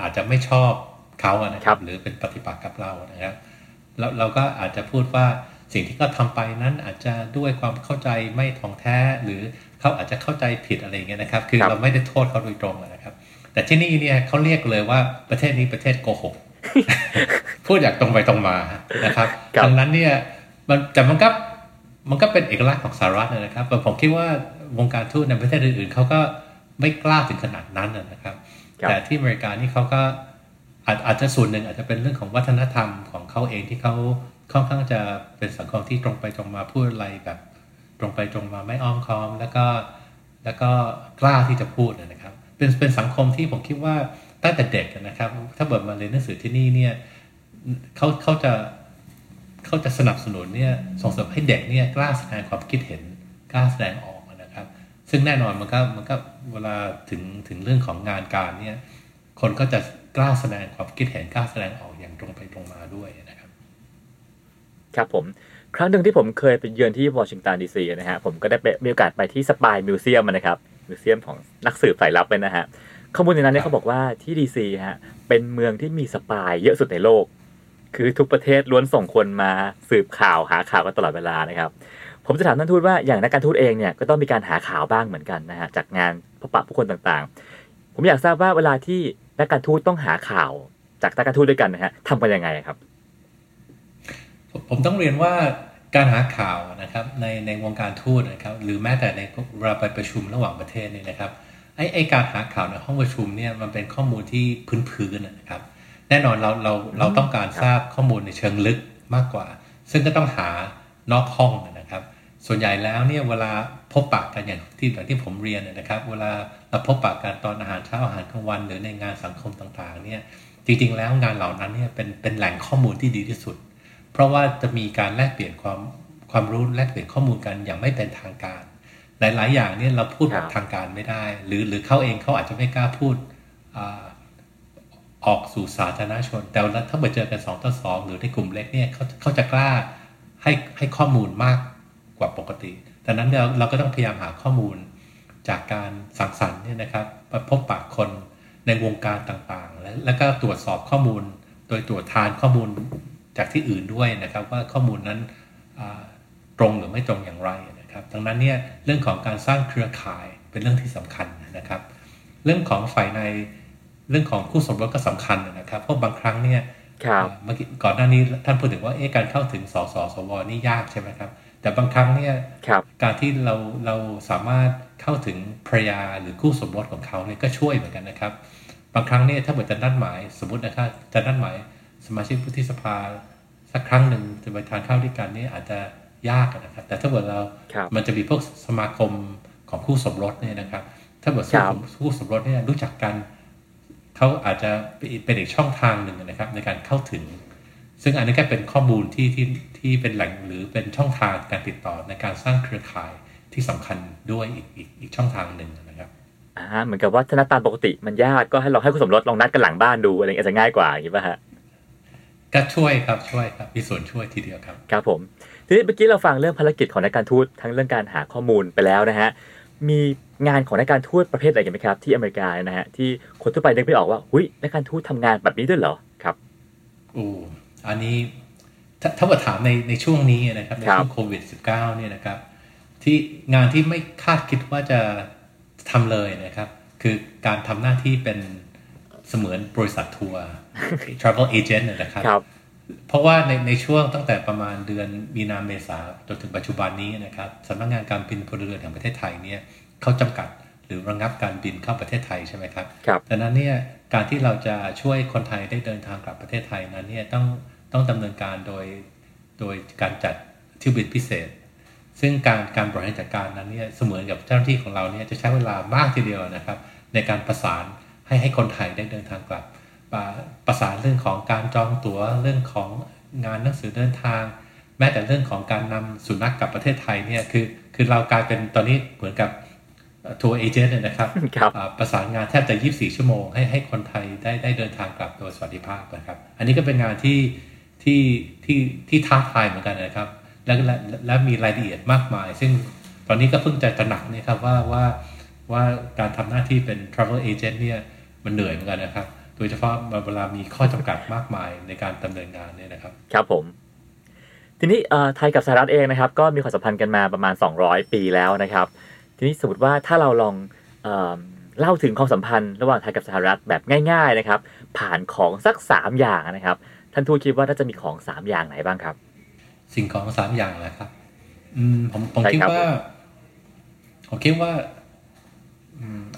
อาจจะไม่ชอบ เขานะครับหรือเป็นปฏิปักษ์กับเรานะครับเราเราก็อาจจะพูดว่าสิ่งที่เขาทาไปนั้นอาจจะด้วยความเข้าใจไม่ท่องแท้ หรือเขาอาจจะเข้าใจผิดอะไรเงี้ยนะครับ คือเราไม่ได้โทษเขาโดยตรงนะครับ แต่ที่นี่เนี่ยเขาเรียกเลยว่าประเทศนี้ประเทศโกหกพูดอย่างตรงไปตรงมานะครับดังนั้นเนี่ยมันแต่มันก็มันก็เป็นเอกลักษณ์ของสหรัฐนะครับแต่ผมคิดว่าวงการทูตในประเทศอื่นๆเขาก็ไม่กล้าถึงขนาดนั้นนะครับ แต่ที่อเมริกานี่เขาก็ อาจอาจจะส่วนหนึ่งอาจจะเป็นเรื่องของวัฒนธรรมของเขาเองที่เขาค่อนข้างจะเป็นสังคมที่ตรงไปตรงมาพูดอะไรแบบตรงไปตรงมาไม่อ้อมค้อม แล้วก็แล้วก็กล้าที่จะพูดนะครับ เป็นเป็นสังคมที่ผมคิดว่าตั้งแต่เด็กนะครับ ถ้าเบิดมาเรียนหนังสือที่นี่เนี่ยเขาเขาจะเขาจะสนับสนุนเนี่ยส่งเสริมให้เด็กเนี่ยกล้าแสดงความคิดเห็นกล้าแสดงออกนะครับ ซึ่งแน่นอนมันก็มันก็เวลาถึงถึงเรื่องของงานการเนี่ยคนก็จะ กล้าแสดงความคิดเห็นกล้าแสดงออกอย่างตรงไปตรงมาด้วยนะครับ ครับผมครั้งหนึ่งที่ผมเคยไปเยือนที่วอชิงตันดีซีนะฮะผมก็ได้มีโอกาสไปที่ Spy Museum นะครับ museum ของนักสืบสายลับเลยนะฮะข้อมูลในนั้นเนี่ยเขาบอกว่าที่ดีซีฮะเป็นเมืองที่มี spy เยอะสุดในโลก คือทุกประเทศล้วนส่งคนมาสืบข่าวหาข่าวกันตลอดเวลานะครับ ผมจะถามท่านทูตว่าอย่างนักการทูตเองเนี่ยก็ต้องมีการหาข่าวบ้างเหมือนกันนะฮะจากงานพบปะผู้คนต่างๆ ผมอยากทราบว่าเวลาที่ นักการทูตต้องหาข่าวจากนักการทูตด้วยกันนะฮะทำกันยังไงครับ ผมต้องเรียนว่าการหาข่าวนะครับในในวงการทูตนะครับ หรือแม้แต่ในเวลาไปประชุมระหว่างประเทศนี่นะครับไอ้ไอการหาข่าวในห้องประชุมเนี่ยมันเป็นข้อมูลที่พื้นๆนะครับ แน่นอนเราเราเราต้องการทราบข้อมูลในเชิงลึกมากกว่า ซึ่งก็ต้องหานอกห้องนะครับ ส่วนใหญ่แล้วเนี่ยเวลาพ บปะกันอย่างที่อย่างที่ผมเรียนนะครับ เวลาเราพบปะกันตอนอาหารเช้าอาหารกลางวัน หรือในงานสังคมต่างๆเนี่ยจริงๆ แล้วงานเหล่านั้นเนี่ยเป็นเป็นแหล่งข้อมูลที่ดีที่สุด เพราะว่าจะมีการแลกเปลี่ยนความความรู้แลกเปลี่ยนข้อมูลกันอย่างไม่เป็นทางการ หลายๆ อย่างเนี่ยเราพูดแบบทางการไม่ได้ หรือหรือเขาเองเขาอาจจะไม่กล้าพูดอออกสู่สาธารณชน แต่ถ้าเกิดเจอกัน2ต่อ2หรือในกลุ่มเล็กเนี่ยเขาเขาจะกล้าให้ให้ข้อมูลมากกว่าปกติ ดังนั้นเราเราก็ต้องพยายามหาข้อมูลจากการสังสรรค์เนี่ยนะครับพบปะคนในวงการต่างๆ และแล้วก็ตรวจสอบข้อมูล โดยตรวจทานข้อมูลจากที่อื่นด้วยนะครับ ว่าข้อมูลนั้นตรงหรือไม่ตรงอย่างไรนะครับ ดังนั้นเนี่ยเรื่องของการสร้างเครือข่ายเป็นเรื่องที่สำคัญนะครับ เรื่องของฝ่ายในเรื่องของคู่สมรสก็สำคัญนะครับ เพราะบางครั้งเนี่ยเมื่อกี้ก่อนหน้านี้ท่านพูดถึงว่าเอ๊การเข้าถึงสสสวนี่ยากใช่ไหมครับ แต่บางครั้งเนี่ยการที่เราเราสามารถเข้าถึงภรรยาหรือคู่สมรสของเขาเนี่ยก็ช่วยเหมือนกันนะครับ บางครั้งเนี่ยถ้าเกิดจะนัดหมายสมมตินะครับจะนัดหมายสมาชิกวุฒิสภาสักครั้งหนึ่งจะไปทานข้าวด้วยกันนี่อาจจะยากนะครับ แต่ถ้าเกิดเรา มันจะมีพวกสมาคมของคู่สมรสเนี่ยนะครับ ถ้าเกิดคู่สมรสเนี่ยรู้จักกันเขาอาจจะเป็นอีกช่องทางหนึ่งนะครับ ในการเข้าถึง ซึ่งอันนี้ก็เป็นข้อมูลที่ที่ที่เป็นแหล่งหรือเป็นช่องทางการติดต่อในการสร้างเครือข่ายที่สำคัญด้วยอีกอีกอีกช่องทางหนึ่งนะครับอ่าเหมือนกับว่าถ้านัดตามปกติมันยากก็ให้ลองให้คุณสมรสลองนัดกันหลังบ้านดูอะไรเงี้ยจะง่ายกว่าอย่างนี้ป่ะฮะก็ช่วยครับช่วยครับมีส่วนช่วยทีเดียวครับครับผมทีนี้เมื่อกี้เราฟังเรื่องภารกิจของนักการทูตทั้งเรื่องการหาข้อมูลไปแล้วนะฮะมีงานของนักการทูตประเภทอะไรกันไหมครับที่อเมริกานะฮะที่คนทั่วไปนึกไม่ออกว่าหุยนักการทูตทำงานแบบนี้ด้วยเหรอครับโอ้ อันนี้ถ้าถ้าว่าถามในในช่วงนี้นะครับในช่วงโควิด -19 เนี่ยนะครับ ที่งานที่ไม่คาดคิดว่าจะทำเลยนะครับ คือการทำหน้าที่เป็นเสมือนบริษัททัวร์ travel agent นะครับรบเพราะว่าในในช่วงตั้งแต่ประมาณเดือนมีนาเมษาจนถึงปัจจุบันนี้นะครับสำนักงงานการบินพลเรือนแห่งประเทศไทยเนี่ยเขาจำกัดหรือระงับการบินเข้าประเทศไทยใช่ไหมครับครับดังนั้นเนี่ยการที่เราจะช่วยคนไทยได้เดินทางกลับประเทศไทยนั้นเนี่ยต้อง ต้องดำเนินการโดยโดยการจัดเที่ยวบินพิเศษ ซึ่งการการบริหารจัดการนั้นเนี่ยเสมือนกับเจ้าหน้าที่ของเราเนี่ยจะใช้เวลามากทีเดียวนะครับ ในการประสานให้ให้คนไทยได้เดินทางกลับ ประสานเรื่องของการจองตัว๋วเรื่องของงานหนังสือเดินทาง แม้แต่เรื่องของการนำสุนัขกกลับประเทศไทยเนี่ยคือคือเรากลายเป็นตอนนี้เหมือนกับทัวร์เอเจนต์เนี่ยนะครับรบประสานงานแทบจะ 24 ชั่วโมงให้ให้คนไทยได้ได้เดินทางกลับโดยสวัสดิภาพนะครับ อันนี้ก็เป็นงานที่ ที่ที่ที่ท้าทายเหมือนกันนะครับ และและและมีรายละเอียดมากมาย ซึ่งตอนนี้ก็เพิ่งจะตระหนักนี่ครับว่าว่าว่าการทำหน้าที่เป็น travel agent เนี่ยมันเหนื่อยเหมือนกันนะครับ โดยเฉพาะเวลามีข้อจำกัดมากมายในการดำเนินงานเนี่ยนะครับ ครับผม ทีนี้ไทยกับสหรัฐเองนะครับ ก็มีความสัมพันธ์กันมาประมาณ 200 ปีแล้วนะครับ ทีนี้สมมติว่าถ้าเราลองเเล่าถึงความสัมพันธ์ระหว่างไทยกับสหรัฐแบบง่าย ๆนะครับ ผ่านของสัก 3 อย่างนะครับ ท่านทูตคิดว่าน่าจะมีของ3อย่างไหนบ้างครับ สิ่งของ3อย่างแหละครับ อืม ผมผมคิดว่าผมคิดว่า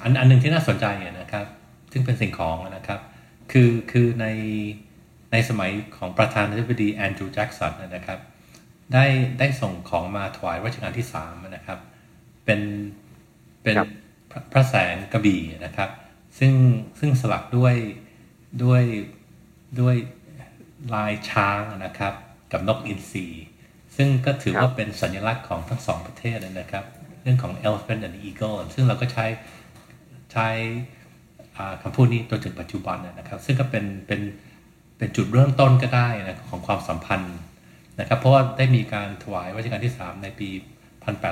อันอันหนึ่งที่น่าสนใจนะครับ ซึ่งเป็นสิ่งของนะครับ คือคือในในสมัยของประธานาธิบดีแอนดรูว์แจ็กสันนะครับ ได้ได้ส่งของมาถวายรัชกาลที่สามนะครับ เป็นเป็นพระแสงกระบี่นะครับ ซึ่งซึ่งสลักด้วยด้วยด้วย ลายช้างนะครับ กับนกอินทรีซึ่งก็ถือว่าเป็นสัญลักษณ์ของทั้งสองประเทศนะครับ เรื่องของ elephant and eagle ซึ่งเราก็ใช้ใช้คำพูดนี้ตัวถึงปัจจุบันนะครับ ซึ่งก็เป็นเป็นเป็นจุดเริ่มต้นก็ได้นะของความสัมพันธ์นะครับ เพราะว่าได้มีการถวายรัชกาลที่ 3 ในปี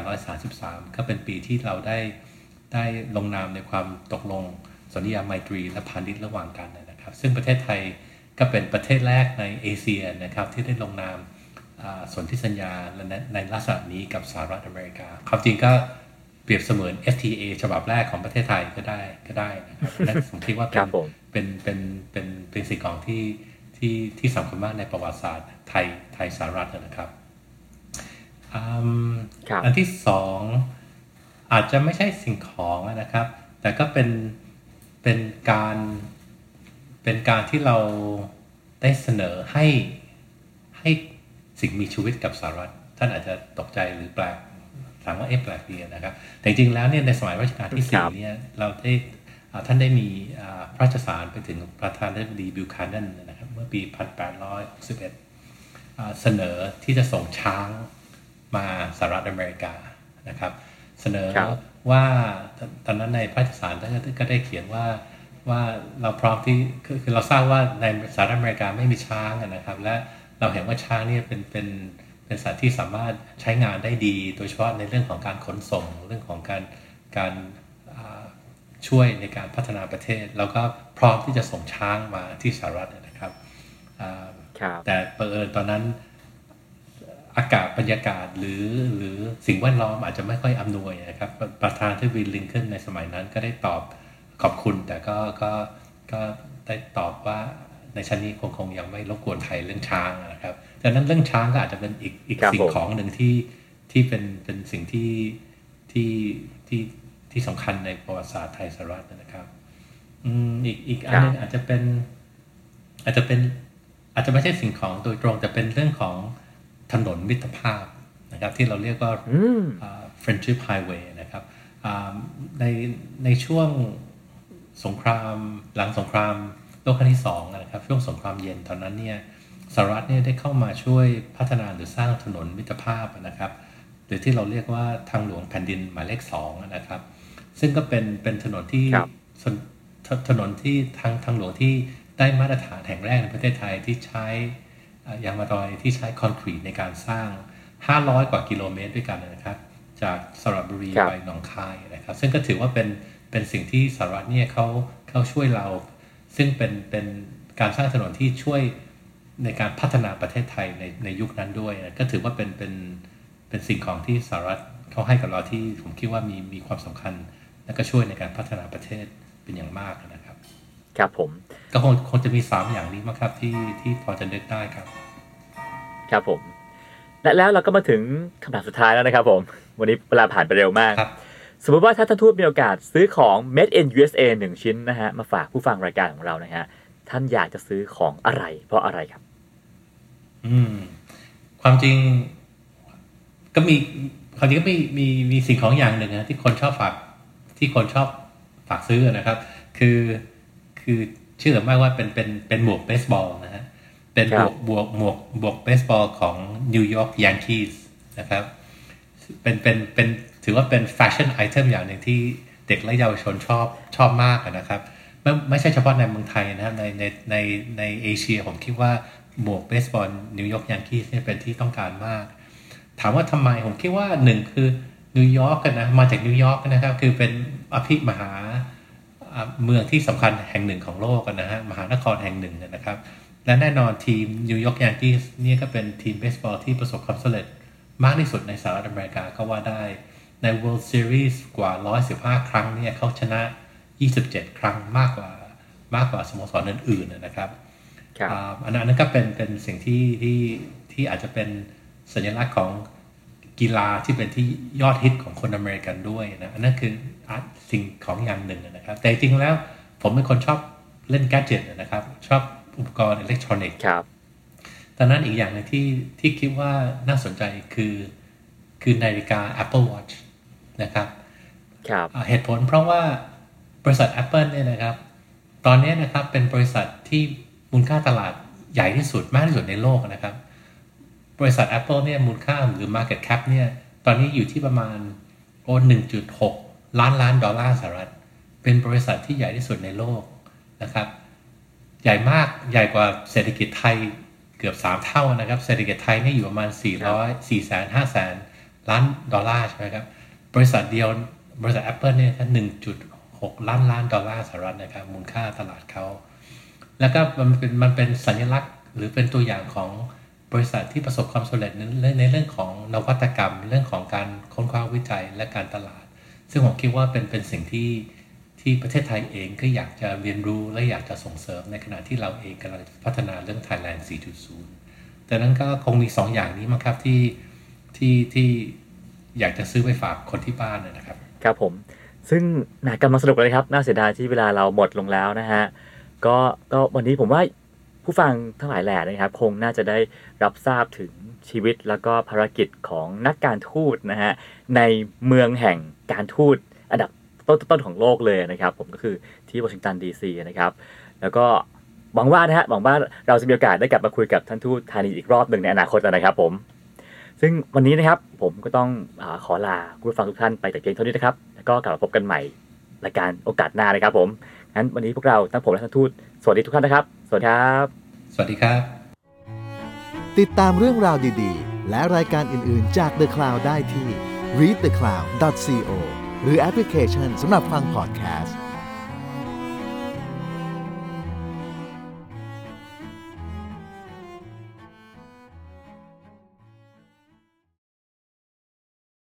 1833 ก็เป็นปีที่เราได้ได้ลงนามในความตกลงสัญญาไมตรีและพาณิชย์ระหว่างกันนะครับ ซึ่งประเทศไทย ก็เป็นประเทศแรกในเอเชียนะครับที่ได้ลงนามสนธิสัญญาในลักษณะนี้กับสหรัฐอเมริกา ความจริงก็เปรียบเสมือน FTA ฉบับแรกของประเทศไทยก็ได้ก็ได้นะครับและผมคิดว่าเป็นเป็นเป็นเป็นเป็นสิ่งของที่ที่ที่สำคัญมากในประวัติศาสตร์ไทยไทยสหรัฐนะครับอันที่สองอาจจะไม่ใช่สิ่งของนะครับ แต่ก็เป็นเป็นการ เป็นการที่เราได้เสนอให้ให้สิ่งมีชีวิตกับสหรัฐ ท่านอาจจะตกใจหรือแปลกถามว่าเอ๊ะแปลกดีนะครับ แต่จริงแล้วเนี่ยในสมัยรัชกาลที่สี่เนี่ยเราได้ท่านได้มีพระราชสารไปถึงประธานาธิบดีบิลคานันนะครับเมื่อปี 1861 เสนอที่จะส่งช้างมาสหรัฐอเมริกานะครับ เสนอว่าตอนนั้นในพระราชสารท่านก็ได้เขียนว่า ว่าเราพร้อมที่คือคือเราทราบว่าในสหรัฐอเมริกาไม่มีช้างอะนะครับ และเราเห็นว่าช้างเนี่ยเป็นเป็นเป็นสัตว์ที่สามารถใช้งานได้ดี โดยเฉพาะในเรื่องของการขนส่งเรื่องของการการอ่าช่วยในการพัฒนาประเทศ เราก็พร้อมที่จะส่งช้างมาที่สหรัฐนะครับอ่าครับแต่เผอิญตอนนั้นอากาศบรรยากาศหรือหรือสิ่งแวดล้อมอาจจะไม่ค่อยอำนวยนะครับ ประประธานที่วินลิงขึ้นในสมัยนั้นก็ได้ตอบ ขอบคุณแต่ก็ก็ก็ได้ตอบว่าในชั้นนี้คงคงยังไม่รบกวนไทยเรื่องช้างนะครับดังนั้นเรื่องช้างก็อาจจะเป็นอีกอีกครับสิ่ผงมของหนึ่งที่ที่เป็นเป็นสิ่งที่ที่ที่ที่สำคัญในประวัติศาสตร์ไทยสหรัฐนะครับอืมอีกอีกอันหนึงอาจจะเป็น อาจจะเป็นอาจจะไม่ใช่สิ่งของโดยตรง แต่เป็นเรื่องของถนนมิตรภาพนะครับ ที่เราเรียกว่าอืมอ่า friendship highway นะครับอ่าในในช่วง สงครามหลังสงครามโลกครั้งที่สองนะครับช่วงสงครามเย็นตอนนั้นเนี่ยสหรัฐเนี่ยได้เข้ามาช่วยพัฒนาหรือสร้างถนนมิตรภาพนะครับ หรือที่เราเรียกว่าทางหลวงแผ่นดินหมายเลขสองนะครับ ซึ่งก็เป็นเป็นถนนที่ครับถนถถนนที่ทางทางหลวงที่ได้มาตรฐานแห่งแรกในประเทศไทยที่ใช้อ่ายางมะตอยที่ใช้คอนกรีตในการสร้าง 500 กว่ากิโลเมตรด้วยกันนะครับ จากสระบุรีครับไปหนองคายนะครับ ซึ่งก็ถือว่าเป็น เป็นสิ่งที่สหรัฐเนี่ยเขาเขาช่วยเรา ซึ่งเป็นเป็นการสร้างถนนที่ช่วยในการพัฒนาประเทศไทยในในยุคนั้นด้วยนะก็ถือว่าเป็นเป็นเป็นสิ่งของที่สหรัฐเขาให้กับเราที่ผมคิดว่ามีมีความสำคัญ และก็ช่วยในการพัฒนาประเทศเป็นอย่างมากนะครับ ครับผม ก็คงคงจะมีสามอย่างนี้มั้งครับที่ที่พอจะนึกได้ครับ ครับผมและแล้วเราก็มาถึงคำถามสุดท้ายแล้วนะครับผม วันนี้เวลาผ่านไปเร็วมากครับ สมมติว่าถ้าท่านทูตมีโอกาสซื้อของ Made in USA หนึ่งชิ้นนะฮะมาฝากผู้ฟังรายการของเรานะฮะท่านอยากจะซื้อของอะไร เพราะอะไรครับ อืม ความจริง ก็มีความจริงก็มีมีมีสิ่งของอย่างหนึ่งนะที่คนชอบฝากที่คนชอบฝากซื้อนะครับ คือคือเชื่อหรือไม่ว่าเป็นเป็นเป็นหมวกเบสบอลนะฮะเป็นหมวกบวกหมวกบวกเบสบอลของ New York Yankees นะครับ เป็นเป็นเป็น ถือว่าเป็น fashion item อย่างหนึ่งที่เด็กและเยาวชนชอบชอบมากนะครับ ไม่ไม่ใช่เฉพาะในเมืองไทยนะครับในในในในเอเชียผมคิดว่าหมวกเบสบอลนิวยอร์ก Yankees เนี่ยเป็นที่ต้องการมาก ถามว่าทำไมผมคิดว่าหนึ่งคือนิวยอร์กกันนะมาจากนิวยอร์กนะครับ คือเป็นอภิมหาอ่าเมืองที่สำคัญแห่งหนึ่งของโลกกันนะฮะมหานครแห่งหนึ่งนะครับ และแน่นอนทีมนิวยอร์ก Yankees เนี่ยก็เป็นทีมเบสบอลที่ประสบความสำเร็จมากที่สุดในสหรัฐอเมริกาก็ว่าได้ ใน World Series กว่า 115 ครั้งเนี่ยเขาชนะ 27 ครั้งมากกว่ามากกว่าสโมสรอื่นๆนะครับครับอ่าอันนั้นอันนั้นก็เป็นเป็นสิ่งที่ที่ที่อาจจะเป็นสัญลักษณ์ของกีฬาที่เป็นที่ยอดฮิตของคนอเมริกันด้วยนะอันนั้นคืออาร์ตสิ่งของอย่างหนึ่งนะครับ แต่จริงๆแล้วผมเป็นคนชอบเล่นแกดเจิตนะครับ ชอบอุปกรณ์อิเล็กทรอนิกส์ครับดังนั้นอีกอย่างหนึงที่ที่คิดว่าน่าสนใจคือคือนาฬิกา Apple Watch นะครับครับอ่าเหตุผลเพราะว่าบริษัท Apple เนี่ยนะครับ ตอนนี้นะครับเป็นบริษัทที่มูลค่าตลาดใหญ่ที่สุดมากที่สุดในโลกนะครับ บริษัท Apple เนี่ยมูลค่าหรือ Market Cap เนี่ยตอนนี้อยู่ที่ประมาณโอ้1.6ล้านล้านดอลลาร์สหรัฐ เป็นบริษัทที่ใหญ่ที่สุดในโลกนะครับ ใหญ่มากใหญ่กว่าเศรษฐกิจไทยเกือบ 3 เท่านะครับ เศรษฐกิจไทยนี่อยู่ประมาณ 400 4แสน5แสนล้านดอลลาร์ใช่ไหมครับ บริษัทเดียวบริษัท Apple เนี่ยแค่1.6ล้านล้านดอลลาร์สหรัฐนะครับมูลค่าตลาดเขาแล้วก็มันเป็นมันเป็นสัญลักษณ์ หรือเป็นตัวอย่างของบริษัทที่ประสบความสำเร็จในเรื่องในเรื่องของนวัตกรรม เรื่องของการค้นคว้าวิจัยและการตลาด ซึ่งผมคิดว่าเป็นเป็นสิ่งที่ที่ประเทศไทยเองก็อยากจะเรียนรู้และอยากจะส่งเสริมในขณะที่เราเองกำลังพัฒนาเรื่อง Thailand 4.0 แต่นั้นก็คงมีสองอย่างนี้มั้งครับที่ที่ที่ อยากจะซื้อไปฝากคนที่บ้านนะครับ ครับผม ซึ่งนากำลังสนุกเลยครับ น่าเสียดายที่เวลาเราหมดลงแล้วนะฮะก็ก็วันนี้ผมว่าผู้ฟังทั้งหลายแหล่นะครับ คงน่าจะได้รับทราบถึงชีวิตแล้วก็ภารกิจของนักการทูตนะฮะในเมืองแห่งการทูตอันดับต้นๆของโลกเลยนะครับ ผมก็คือที่วอชิงตันดีซีนะครับ แล้วก็หวังว่านะฮะหวังว่าเราจะมีโอกาสได้กลับมาคุยกับท่านทูตธานีอีกรอบหนึ่งในอนาคตนะครับผม ซึ่งวันนี้นะครับผมก็ต้องอาขอลาคุณผู้ฟังทุกท่านไปแต่เพียงเท่านี้นะครับ แล้วก็กลับมาพบกันใหม่รายการโอกาสหน้านะครับผม งั้นวันนี้พวกเราทั้งผมและท่านทูตสวัสดีทุกท่านนะครับ สวัสดีครับ สวัสดีครับ ติดตามเรื่องราวดีๆ และรายการอื่นๆจาก The Cloud ได้ที่ readthecloud.co หรือแอปพลิเคชันสำหรับฟังพอดแคสต์